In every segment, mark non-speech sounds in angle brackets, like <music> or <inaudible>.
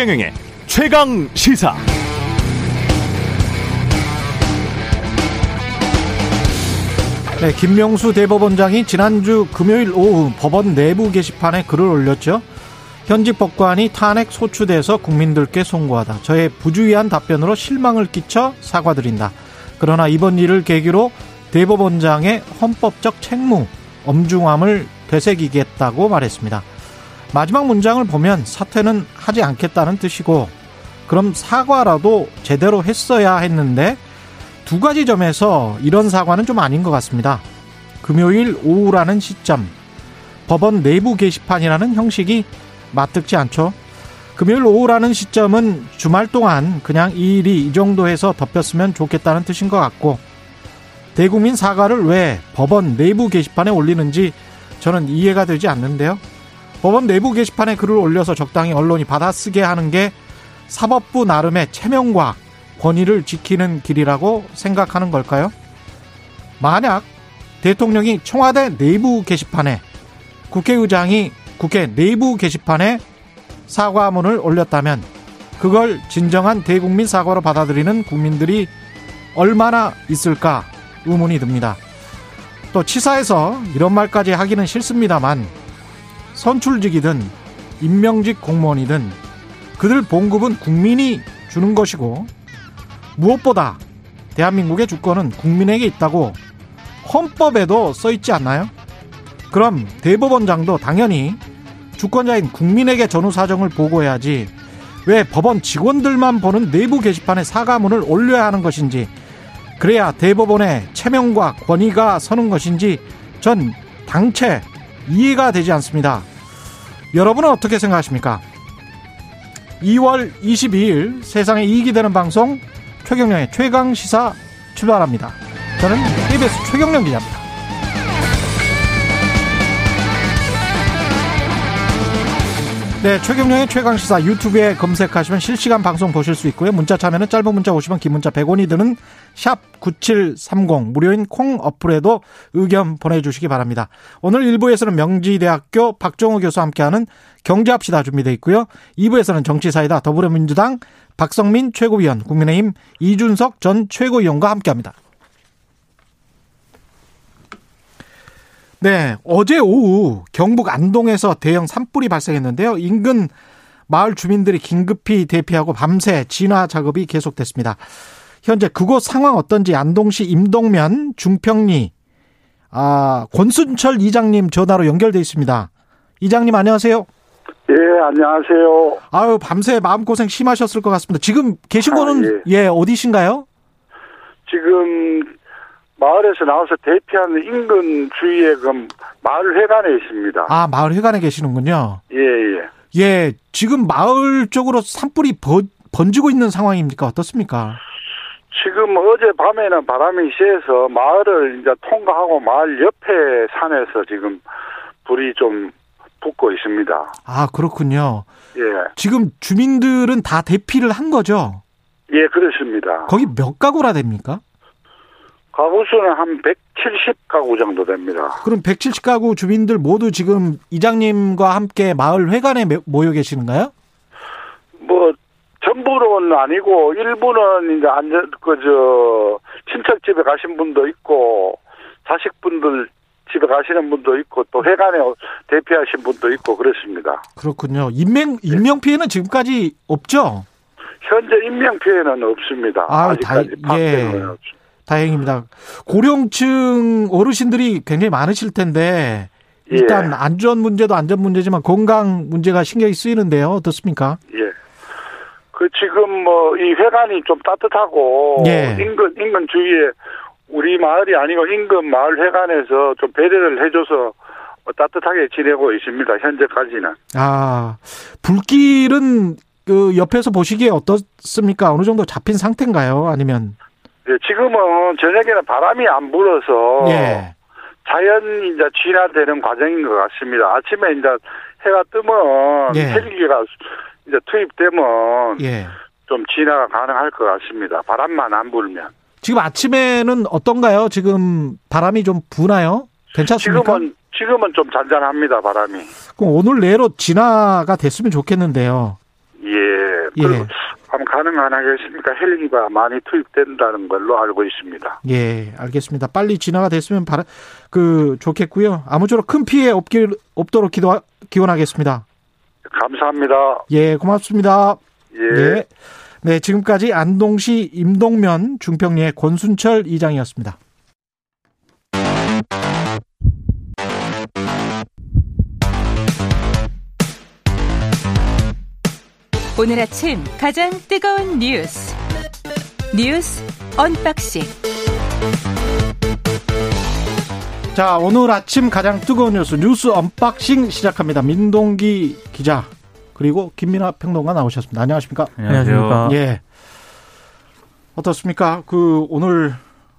최경영의 최강 시사. 네, 김명수 대법원장이 지난주 금요일 오후 법원 내부 게시판에 글을 올렸죠. 현직 법관이 탄핵 소추돼서 국민들께 송구하다. 저의 부주의한 답변으로 실망을 끼쳐 사과드린다. 그러나 이번 일을 계기로 대법원장의 헌법적 책무, 엄중함을 되새기겠다고 말했습니다. 마지막 문장을 보면 사퇴는 하지 않겠다는 뜻이고, 그럼 사과라도 제대로 했어야 했는데, 두 가지 점에서 이런 사과는 좀 아닌 것 같습니다. 금요일 오후라는 시점, 법원 내부 게시판이라는 형식이 맞득지 않죠. 금요일 오후라는 시점은 주말 동안 그냥 이 일이 이 정도 해서 덮였으면 좋겠다는 뜻인 것 같고, 대국민 사과를 왜 법원 내부 게시판에 올리는지 저는 이해가 되지 않는데요. 법원 내부 게시판에 글을 올려서 적당히 언론이 받아쓰게 하는 게 사법부 나름의 체면과 권위를 지키는 길이라고 생각하는 걸까요? 만약 대통령이 청와대 내부 게시판에 국회의장이 국회 내부 게시판에 사과문을 올렸다면 그걸 진정한 대국민 사과로 받아들이는 국민들이 얼마나 있을까 의문이 듭니다. 또 치사해서 이런 말까지 하기는 싫습니다만 선출직이든 임명직 공무원이든 그들 봉급은 국민이 주는 것이고 무엇보다 대한민국의 주권은 국민에게 있다고 헌법에도 써 있지 않나요? 그럼 대법원장도 당연히 주권자인 국민에게 전후 사정을 보고해야지 왜 법원 직원들만 보는 내부 게시판에 사과문을 올려야 하는 것인지 그래야 대법원의 체면과 권위가 서는 것인지 전 당체 이해가 되지 않습니다. 여러분은 어떻게 생각하십니까? 2월 22일 세상에 이익이 되는 방송 최경령의 최강 시사 출발합니다. 저는 KBS 최경령 기자입니다. 네, 최경령의 최강 시사 유튜브에 검색하시면 실시간 방송 보실 수 있고요. 문자 참여는 짧은 문자 50원, 긴 문자 100원이 드는 샵 9730 무료인 콩 어플에도 의견 보내주시기 바랍니다. 오늘 1부에서는 명지대학교 박종호 교수와 함께하는 경제합시다 준비되어 있고요. 2부에서는 정치사이다 더불어민주당 박성민 최고위원, 국민의힘 이준석 전 최고위원과 함께합니다. 네, 어제 오후 경북 안동에서 대형 산불이 발생했는데요. 인근 마을 주민들이 긴급히 대피하고 밤새 진화 작업이 계속됐습니다. 현재 그곳 상황 어떤지 안동시 임동면 중평리 아, 권순철 이장님 전화로 연결돼 있습니다. 이장님 안녕하세요. 예, 안녕하세요. 아유, 밤새 마음고생 심하셨을 것 같습니다. 지금 계신 거는 아, 예. 예, 어디신가요? 지금 마을에서 나와서 대피하는 인근 주위에 그 마을 회관에 있습니다. 아, 마을 회관에 계시는군요. 예, 예. 예, 지금 마을 쪽으로 산불이 번, 번지고 있는 상황입니까? 어떻습니까? 지금 어제 밤에는 바람이 세서 마을을 이제 통과하고 마을 옆에 산에서 지금 불이 좀 붙고 있습니다. 아, 그렇군요. 예. 지금 주민들은 다 대피를 한 거죠? 예, 그렇습니다. 거기 몇 가구나 됩니까? 가구 수는 한 170가구 정도 됩니다. 그럼 170가구 주민들 모두 지금 이장님과 함께 마을 회관에 모여 계시는가요? 뭐 전부는 아니고 일부는 이제 안전 그저 친척 집에 가신 분도 있고 자식분들 집에 가시는 분도 있고 또 회관에 대피하신 분도 있고 그렇습니다. 그렇군요. 인명 인명 피해는 지금까지 없죠? 현재 인명 피해는 없습니다. 아, 아직까지 다, 예. 없습니다. 다행입니다. 고령층 어르신들이 굉장히 많으실 텐데 일단 예. 안전 문제도 안전 문제지만 건강 문제가 신경이 쓰이는데요. 어떻습니까? 예. 그 지금 뭐 이 회관이 좀 따뜻하고 예. 인근 인근 주위에 우리 마을이 아니고 인근 마을 회관에서 좀 배려를 해줘서 따뜻하게 지내고 있습니다. 현재까지는. 아 불길은 그 옆에서 보시기에 어떻습니까? 어느 정도 잡힌 상태인가요? 아니면? 네, 지금은 저녁에는 바람이 안 불어서 예. 자연 이제 진화되는 과정인 것 같습니다. 아침에 이제 해가 뜨면 예. 헬기가 이제 투입되면 예. 좀 진화가 가능할 것 같습니다. 바람만 안 불면. 지금 아침에는 어떤가요? 지금 바람이 좀 부나요? 괜찮습니까? 지금은 지금은 좀 잔잔합니다 바람이. 그럼 오늘 내로 진화가 됐으면 좋겠는데요. 예. 예. 그럼 가능하겠습니까? 헬기가 많이 투입된다는 걸로 알고 있습니다. 예, 알겠습니다. 빨리 진화가 됐으면 바라, 그 좋겠고요. 아무쪼록 큰 피해 없길 없도록 기도 기원하겠습니다. 감사합니다. 예, 고맙습니다. 예. 예. 네, 지금까지 안동시 임동면 중평리의 권순철 이장이었습니다. 오늘 아침 가장 뜨거운 뉴스. 뉴스 unboxing. 자 오늘 아침 가장 뜨거운 뉴스 뉴스 unboxing 시작합니다. 민동기 기자 그리고 김민아 평론가 나오셨습니다. 안녕하십니까? 안녕하십니까? 예. 어떻습니까? 그 오늘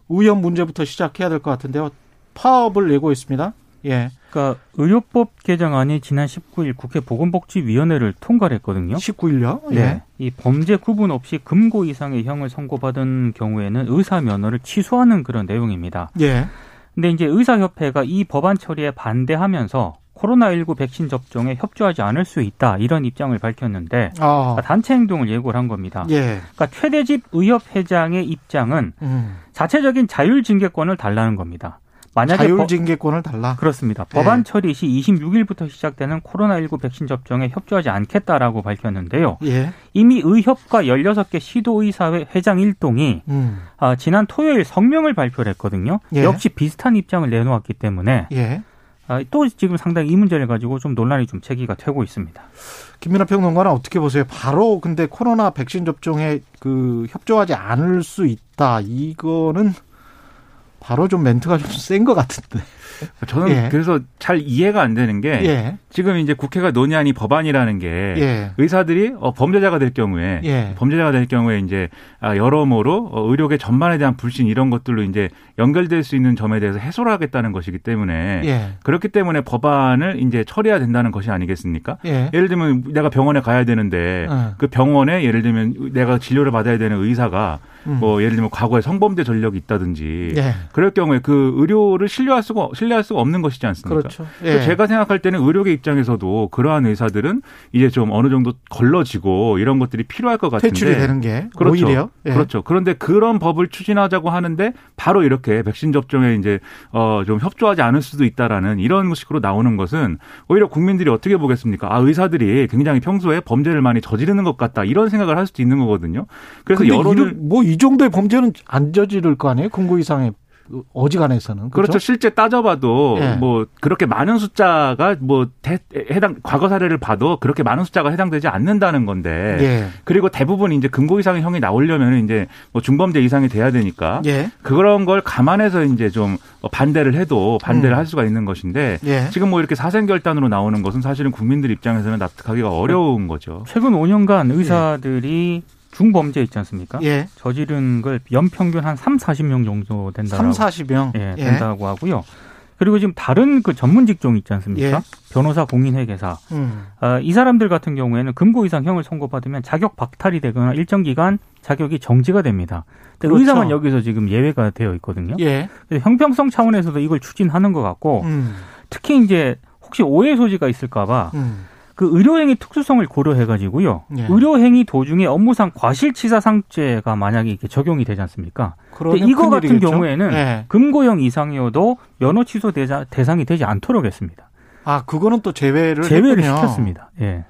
의협 문제부터 시작해야 될 것 같은데요. 파업을 내고 있습니다 예 그러니까 의료법 개정안이 지난 19일 국회 보건복지위원회를 통과를 했거든요. 19일요? 네. 예. 이 범죄 구분 없이 금고 이상의 형을 선고받은 경우에는 의사 면허를 취소하는 그런 내용입니다. 예. 근데 이제 의사협회가 이 법안 처리에 반대하면서 코로나19 백신 접종에 협조하지 않을 수 있다 이런 입장을 밝혔는데 어. 단체 행동을 예고를 한 겁니다. 예. 그러니까 최대집 의협 회장의 입장은 음. 자체적인 자율 징계권을 달라는 겁니다. 만약에 자율징계권을 달라. 그렇습니다. 네. 법안 처리 시 26일부터 시작되는 코로나19 백신 접종에 협조하지 않겠다라고 밝혔는데요. 예. 이미 의협과 16개 시도의사회 회장 일동이 음. 아, 지난 토요일 성명을 발표를 했거든요. 예. 역시 비슷한 입장을 내놓았기 때문에 예. 아, 또 지금 상당히 이 문제를 가지고 좀 논란이 좀 제기가 되고 있습니다. 김민하 평론가는 어떻게 보세요? 바로 근데 코로나 백신 접종에 그 협조하지 않을 수 있다. 이거는 바로 좀 멘트가 좀 센 것 같은데. 저는 예. 그래서 잘 이해가 안 되는 게 예. 지금 이제 국회가 논의하니 법안이라는 게 예. 의사들이 어, 범죄자가 될 경우에 예. 범죄자가 될 경우에 이제 아, 여러모로 어, 의료계 전반에 대한 불신 이런 것들로 이제 연결될 수 있는 점에 대해서 해소를 하겠다는 것이기 때문에 예. 그렇기 때문에 법안을 이제 처리해야 된다는 것이 아니겠습니까? 예. 를 들면 내가 병원에 가야 되는데 어. 그 병원에 예를 들면 내가 진료를 받아야 되는 의사가 음. 뭐 예를 들면 과거에 성범죄 전력이 있다든지 예. 그럴 경우에 그 의료를 신뢰할 수가 신뢰할 수가 없는 것이지 않습니까? 그렇죠. 예. 제가 생각할 때는 의료계 입장에서도 그러한 의사들은 이제 좀 어느 정도 걸러지고 이런 것들이 필요할 것 같은데 퇴출이 되는 게 그렇죠. 오히려 예. 그렇죠. 그런데 그런 법을 추진하자고 하는데 바로 이렇게 백신 접종에 이제 어 좀 협조하지 않을 수도 있다라는 이런 식으로 나오는 것은 오히려 국민들이 어떻게 보겠습니까? 아 의사들이 굉장히 평소에 범죄를 많이 저지르는 것 같다 이런 생각을 할 수도 있는 거거든요. 그래서 여론을 뭐 이 정도의 범죄는 안 저지를 거 아니에요? 금고 이상의 어지간해서는 그렇죠? 그렇죠. 실제 따져봐도 예. 뭐 그렇게 많은 숫자가 뭐 대, 해당 과거 사례를 봐도 그렇게 많은 숫자가 해당되지 않는다는 건데 예. 그리고 대부분 이제 금고 이상의 형이 나오려면 이제 뭐 중범죄 이상이 돼야 되니까 예. 그런 걸 감안해서 이제 좀 반대를 해도 반대를 음. 할 수가 있는 것인데 예. 지금 뭐 이렇게 사생 결단으로 나오는 것은 사실은 국민들 입장에서는 납득하기가 어려운 거죠. 최근 5년간 의사들이 중범죄 있지 않습니까? 예. 저지른 걸 연평균 한 3, 40명 정도 된다고 3, 40명 예, 예, 된다고 하고요. 그리고 지금 다른 그 전문 직종 있지 않습니까? 예. 변호사, 공인회계사. 음. 어, 이 사람들 같은 경우에는 금고 이상 형을 선고받으면 자격 박탈이 되거나 일정 기간 자격이 정지가 됩니다. 그렇죠. 의사만 여기서 지금 예외가 되어 있거든요. 예. 그래서 형평성 차원에서도 이걸 추진하는 것 같고 음. 특히 이제 혹시 오해 소지가 있을까봐 음. 그 의료행위 특수성을 고려해가지고요. 예. 의료행위 도중에 업무상 과실치사상죄가 만약에 이렇게 적용이 되지 않습니까? 근데 이거 같은 큰일이겠죠? 경우에는 예. 금고형 이상이어도 면허 취소 대상이 되지 않도록 했습니다. 아, 그거는 또 제외를 제외를 했군요. 시켰습니다. 예.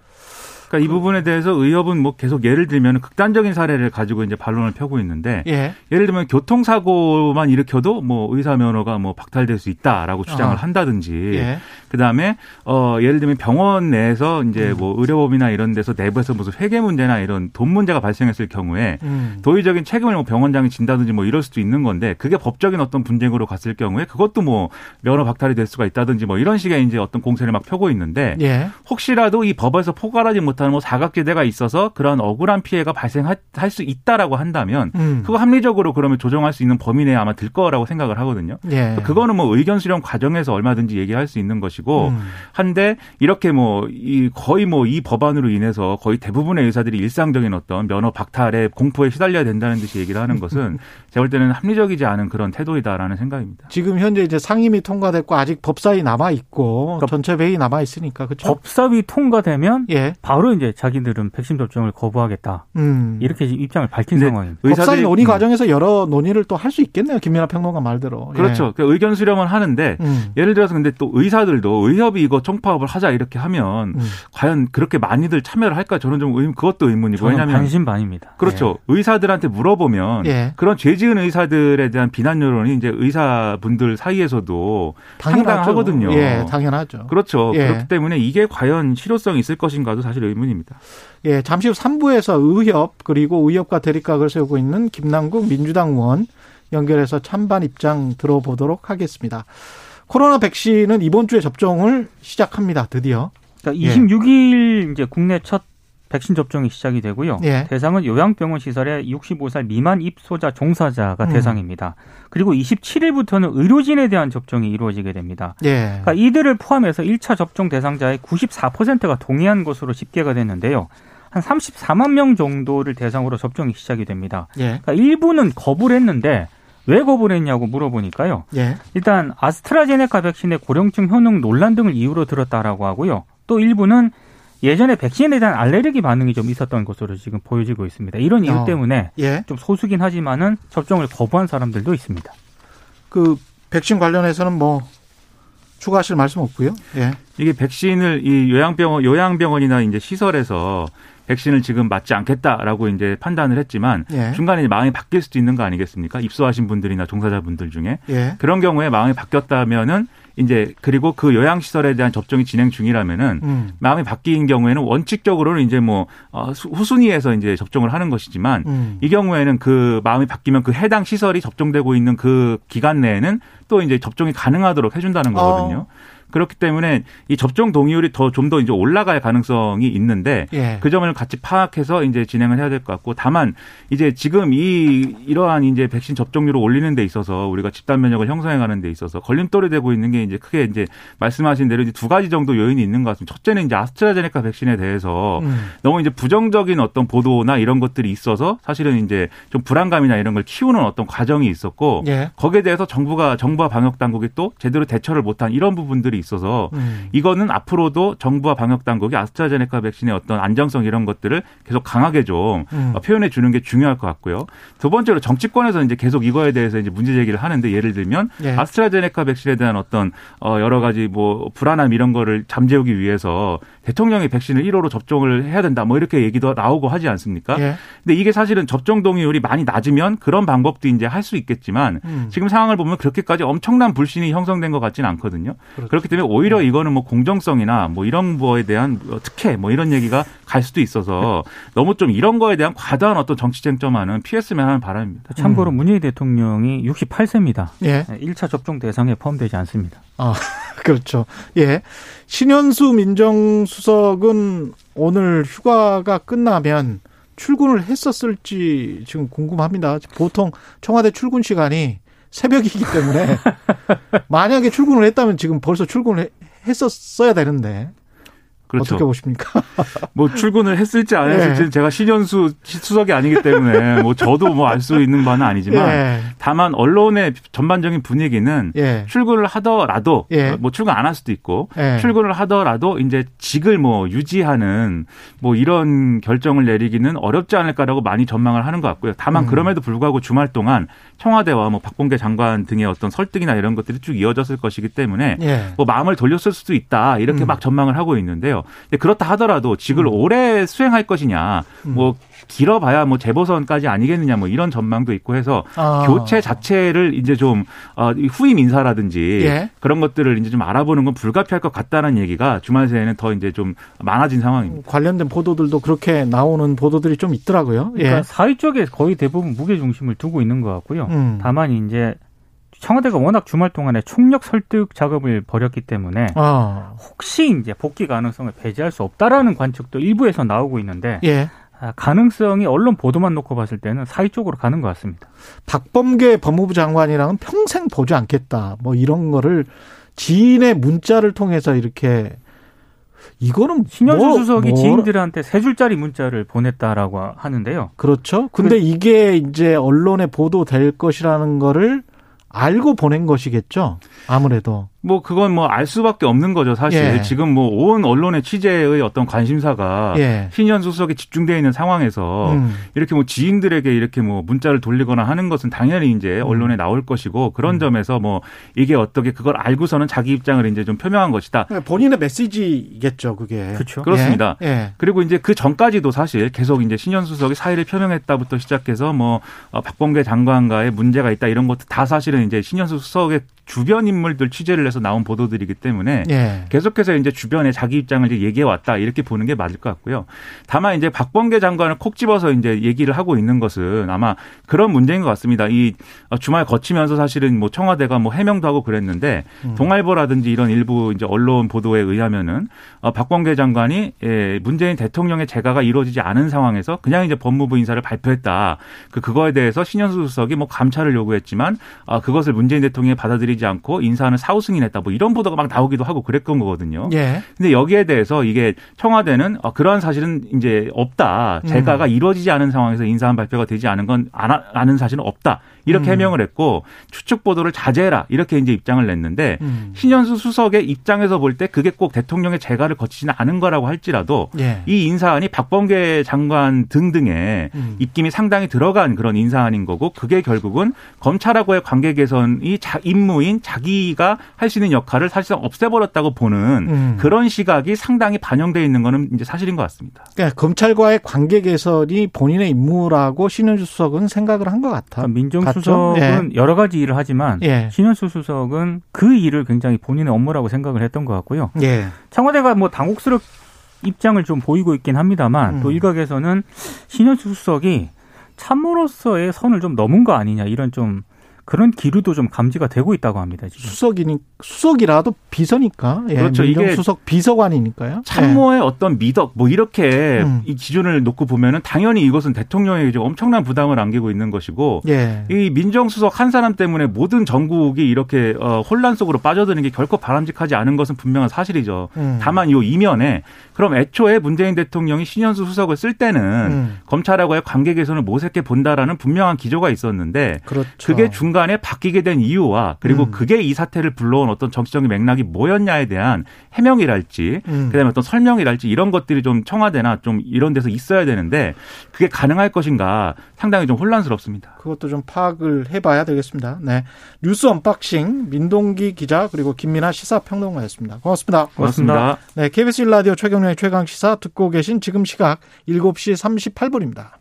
그러니까 이 부분에 대해서 의협은 뭐 계속 예를 들면 극단적인 사례를 가지고 이제 반론을 펴고 있는데 예. 예를 들면 교통사고만 일으켜도 뭐 의사 면허가 뭐 박탈될 수 있다라고 주장을 어. 한다든지 예. 그다음에 어 예를 들면 병원 내에서 이제 뭐 의료법이나 이런 데서 내부에서 무슨 회계 문제나 이런 돈 문제가 발생했을 경우에 음. 도의적인 책임을 뭐 병원장이 진다든지 뭐 이럴 수도 있는 건데 그게 법적인 어떤 분쟁으로 갔을 경우에 그것도 뭐 면허 박탈이 될 수가 있다든지 뭐 이런 식의 이제 어떤 공세를 막 펴고 있는데 예. 혹시라도 이 법에서 포괄하지 못하는 뭐 사각지대가 있어서 그런 억울한 피해가 발생할 수 있다라고 한다면 음. 그거 합리적으로 그러면 조정할 수 있는 범위 내에 아마 들 거라고 생각을 하거든요. 예. 그거는 뭐 의견 수렴 과정에서 얼마든지 얘기할 수 있는 것이 고 음. 한데 이렇게 뭐 이 거의 뭐 이 법안으로 인해서 거의 대부분의 의사들이 일상적인 어떤 면허 박탈에 공포에 시달려야 된다는 듯이 얘기를 하는 것은 <laughs> 제가 볼 때는 합리적이지 않은 그런 태도이다라는 생각입니다. 지금 현재 이제 상임위 통과됐고 아직 법사위 남아 있고 그러니까 전체 회의 남아 있으니까 그렇죠. 법사위 통과되면 예. 바로 이제 자기들은 백신 접종을 거부하겠다. 음. 이렇게 입장을 밝힌 상황입니다. 법사위 논의 음. 과정에서 여러 논의를 또 할 수 있겠네요. 김민아 평론가 말대로. 그렇죠. 예. 그러니까 의견 수렴은 하는데 음. 예를 들어서 근데 또 의사들도 의협이 이거 총파업을 하자 이렇게 하면 음. 과연 그렇게 많이들 참여를 할까 저는 좀 의, 그것도 의문이고 왜냐하면 반신반입니다. 그렇죠. 예. 의사들한테 물어보면 예. 그런 죄 지은 의사들에 대한 비난 여론이 이제 의사분들 사이에서도 상당하거든요. 예, 당연하죠. 그렇죠. 예. 그렇기 때문에 이게 과연 실효성이 있을 것인가도 사실 의문입니다. 예, 잠시 후 3부에서 의협 그리고 의협과 대립각을 세우고 있는 김남국 민주당 의원 연결해서 찬반 입장 들어보도록 하겠습니다. 코로나 백신은 이번 주에 접종을 시작합니다. 드디어. 그러니까 26일 예. 이제 국내 첫 백신 접종이 시작이 되고요. 예. 대상은 요양병원 시설의 65살 미만 입소자 종사자가 음. 대상입니다. 그리고 27일부터는 의료진에 대한 접종이 이루어지게 됩니다. 예. 그러니까 이들을 포함해서 1차 접종 대상자의 94%가 동의한 것으로 집계가 됐는데요. 한 34만 명 정도를 대상으로 접종이 시작이 됩니다. 예. 그러니까 일부는 거부를 했는데 왜 거부를 했냐고 물어보니까요. 예. 일단 아스트라제네카 백신의 고령층 효능 논란 등을 이유로 들었다라고 하고요. 또 일부는 예전에 백신에 대한 알레르기 반응이 좀 있었던 것으로 지금 보여지고 있습니다. 이런 이유 어. 때문에 예. 좀 소수긴 하지만은 접종을 거부한 사람들도 있습니다. 그 백신 관련해서는 뭐 추가하실 말씀 없고요. 예. 이게 백신을 이 요양병원 요양병원이나 이제 시설에서 백신을 지금 맞지 않겠다라고 이제 판단을 했지만 예. 중간에 마음이 바뀔 수도 있는 거 아니겠습니까? 입소하신 분들이나 종사자분들 중에 예. 그런 경우에 마음이 바뀌었다면은 이제 그리고 그 요양 시설에 대한 접종이 진행 중이라면은 음. 마음이 바뀐 경우에는 원칙적으로는 이제 뭐 어, 후순위에서 이제 접종을 하는 것이지만 음. 이 경우에는 그 마음이 바뀌면 그 해당 시설이 접종되고 있는 그 기간 내에는 또 이제 접종이 가능하도록 해준다는 거거든요. 어. 그렇기 때문에 이 접종 동의율이 더좀더 이제 올라갈 가능성이 있는데 예. 그 점을 같이 파악해서 이제 진행을 해야 될 것 같고 다만 이제 지금 이 이러한 이제 백신 접종률을 올리는 데 있어서 우리가 집단 면역을 형성해 가는 데 있어서 걸림돌이 되고 있는 게 이제 크게 이제 말씀하신 대로 이제 두 가지 정도 요인이 있는 것 같습니다. 첫째는 이제 아스트라제네카 백신에 대해서 음. 너무 이제 부정적인 어떤 보도나 이런 것들이 있어서 사실은 이제 좀 불안감이나 이런 걸 키우는 어떤 과정이 있었고 예. 거기에 대해서 정부가 정부와 방역 당국이 또 제대로 대처를 못한 이런 부분들이 있어서 음. 이거는 앞으로도 정부와 방역 당국이 아스트라제네카 백신의 어떤 안정성 이런 것들을 계속 강하게 좀 음. 표현해 주는 게 중요할 것 같고요. 두 번째로 정치권에서 이제 계속 이거에 대해서 이제 문제 제기를 하는데 예를 들면 예. 아스트라제네카 백신에 대한 어떤 어 여러 가지 뭐 불안함 이런 거를 잠재우기 위해서 대통령이 백신을 1호로 접종을 해야 된다 뭐 이렇게 얘기도 나오고 하지 않습니까? 예. 근데 이게 사실은 접종 동의율이 많이 낮으면 그런 방법도 이제 할 수 있겠지만 음. 지금 상황을 보면 그렇게까지 엄청난 불신이 형성된 것 같지는 않거든요. 그렇죠. 그렇기 때문에 오히려 음. 이거는 뭐 공정성이나 뭐 이런 거에 대한 뭐 특혜 뭐 이런 얘기가 갈 수도 있어서 너무 좀 이런 거에 대한 과도한 어떤 정치 쟁점하는 피했으면 하는 바람입니다. 참고로 음. 문재인 대통령이 68세입니다. 예. 1차 접종 대상에 포함되지 않습니다. 아, <laughs> 그렇죠. 예. 신현수 민정수석은 오늘 휴가가 끝나면 출근을 했었을지 지금 궁금합니다. 보통 청와대 출근 시간이 새벽이기 때문에 <laughs> 만약에 출근을 했다면 지금 벌써 출근을 했었어야 되는데 그렇죠. 어떻게 보십니까? <laughs> 뭐 출근을 했을지 안 했을지 네. 제가 신현수 수석이 아니기 때문에 뭐 저도 뭐 알 수 있는 바는 아니지만 네. 다만 언론의 전반적인 분위기는 네. 출근을 하더라도 뭐 출근 안 할 수도 있고 출근을 하더라도 이제 직을 뭐 유지하는 뭐 이런 결정을 내리기는 어렵지 않을까라고 많이 전망을 하는 것 같고요. 다만 음. 그럼에도 불구하고 주말 동안 청와대와 뭐 박봉계 장관 등의 어떤 설득이나 이런 것들이 쭉 이어졌을 것이기 때문에 뭐 마음을 돌렸을 수도 있다 이렇게 음. 막 전망을 하고 있는데요. 근데 그렇다 하더라도 직을 음. 오래 수행할 것이냐, 음. 뭐 길어봐야 뭐 재보선까지 아니겠느냐, 뭐 이런 전망도 있고 해서 아. 교체 자체를 이제 좀 어, 후임 인사라든지 예. 그런 것들을 이제 좀 알아보는 건 불가피할 것 같다는 얘기가 주말 새에는 더 이제 좀 많아진 상황입니다. 관련된 보도들도 그렇게 나오는 보도들이 좀 있더라고요. 예. 그러니까 사회 쪽에 거의 대부분 무게 중심을 두고 있는 것 같고요. 음. 다만 이제 청와대가 워낙 주말 동안에 총력 설득 작업을 벌였기 때문에 아. 혹시 이제 복귀 가능성을 배제할 수 없다라는 관측도 일부에서 나오고 있는데 예. 아, 가능성이 언론 보도만 놓고 봤을 때는 사회 쪽으로 가는 것 같습니다. 박범계 법무부 장관이랑은 평생 보지 않겠다. 뭐 이런 거를 지인의 문자를 통해서 이렇게 이거는 신현수 뭐, 수석이 뭐, 지인들한테 세 줄짜리 문자를 보냈다라고 하는데요. 그렇죠. 근데 그, 이게 이제 언론에 보도될 것이라는 거를 알고 보낸 것이겠죠. 아무래도. 뭐 그건 뭐 알 수밖에 없는 거죠 사실 예. 지금 뭐 온 언론의 취재의 어떤 관심사가 예. 신현 수 석에 집중되어 있는 상황에서 음. 이렇게 뭐 지인들에게 이렇게 뭐 문자를 돌리거나 하는 것은 당연히 이제 음. 언론에 나올 것이고 그런 음. 점에서 뭐 이게 어떻게 그걸 알고서는 자기 입장을 이제 좀 표명한 것이다. 네, 본인의 메시지겠죠 그게. 그렇죠. 그렇습니다. 예. 예. 그리고 이제 그 전까지도 사실 계속 이제 신현 수 석이 사의를 표명했다부터 시작해서 뭐 어, 박범계 장관과의 문제가 있다 이런 것도 다 사실은 이제 신현 수 석의 주변 인물들 취재를 해서 나온 보도들이기 때문에 예. 계속해서 이제 주변에 자기 입장을 이제 얘기해 왔다 이렇게 보는 게 맞을 것 같고요. 다만 이제 박범계 장관을 콕 집어서 이제 얘기를 하고 있는 것은 아마 그런 문제인 것 같습니다. 이 주말 거치면서 사실은 뭐 청와대가 뭐 해명도 하고 그랬는데 음. 동아일보라든지 이런 일부 이제 언론 보도에 의하면은 어, 박범계 장관이 예, 문재인 대통령의 재가가 이루어지지 않은 상황에서 그냥 이제 법무부 인사를 발표했다. 그 그거에 대해서 신현수 수석이 뭐 감찰을 요구했지만 아 그것을 문재인 대통령이 받아들이 지 되지 않고 인사는 사후 승인 했다. 뭐 이런 보도가 막 나오기도 하고 그랬던 거거든요. 예. 근데 여기에 대해서 이게 청와대는 어, 그러한 사실은 이제 없다. 재가가 음. 이루어지지 않은 상황에서 인사한 발표가 되지 않은 건 아는 사실은 없다. 이렇게 음. 해명을 했고 추측 보도를 자제해라 이렇게 이제 입장을 냈는데 음. 신현수 수석의 입장에서 볼 때 그게 꼭 대통령의 재가를 거치지는 않은 거라고 할지라도 예. 이 인사안이 박범계 장관 등등의 음. 입김이 상당히 들어간 그런 인사안인 거고 그게 결국은 검찰하고의 관계 개선이 자, 임무인 자기가 할 수 있는 역할을 사실상 없애버렸다고 보는 음. 그런 시각이 상당히 반영돼 있는 거는 이제 사실인 것 같습니다. 그러니까 검찰과의 관계 개선이 본인의 임무라고 신현수 수석은 생각을 한 것 같아. 민정 수석은 예. 여러 가지 일을 하지만 예. 신현수 수석은 그 일을 굉장히 본인의 업무라고 생각을 했던 것 같고요. 예. 청와대가 뭐 당혹스럽 입장을 좀 보이고 있긴 합니다만 음. 또 일각에서는 신현수 수석이 참모로서의 선을 좀 넘은 거 아니냐 이런 좀 그런 기류도 좀 감지가 되고 있다고 합니다. 지금. 수석이니 수석이라도 비서니까. 예, 그렇죠. 이게 수석 비서관이니까요. 참모의 예. 어떤 미덕 뭐 이렇게 음. 이 기준을 놓고 보면은 당연히 이것은 대통령에게 엄청난 부담을 안기고 있는 것이고 예. 이 민정수석 한 사람 때문에 모든 전국이 이렇게 어, 혼란 속으로 빠져드는 게 결코 바람직하지 않은 것은 분명한 사실이죠. 음. 다만 이 이면에 그럼 애초에 문재인 대통령이 신현수 수석을 쓸 때는 음. 검찰하고의 관계 개선을 모색해 본다라는 분명한 기조가 있었는데 그렇죠. 그게 중 간에 바뀌게 된 이유와 그리고 음. 그게 이 사태를 불러온 어떤 정치적인 맥락이 뭐였냐에 대한 해명이랄지 음. 그다음에 어떤 설명이랄지 이런 것들이 좀 청와대나 좀 이런 데서 있어야 되는데 그게 가능할 것인가 상당히 좀 혼란스럽습니다. 그것도 좀 파악을 해봐야 되겠습니다. 네, 뉴스 unboxing 민동기 기자 그리고 김민아 시사평론가였습니다. 고맙습니다. 고맙습니다. 네, KBS 1라디오 최경영의 최강 시사 듣고 계신 지금 시각 7시 38분입니다.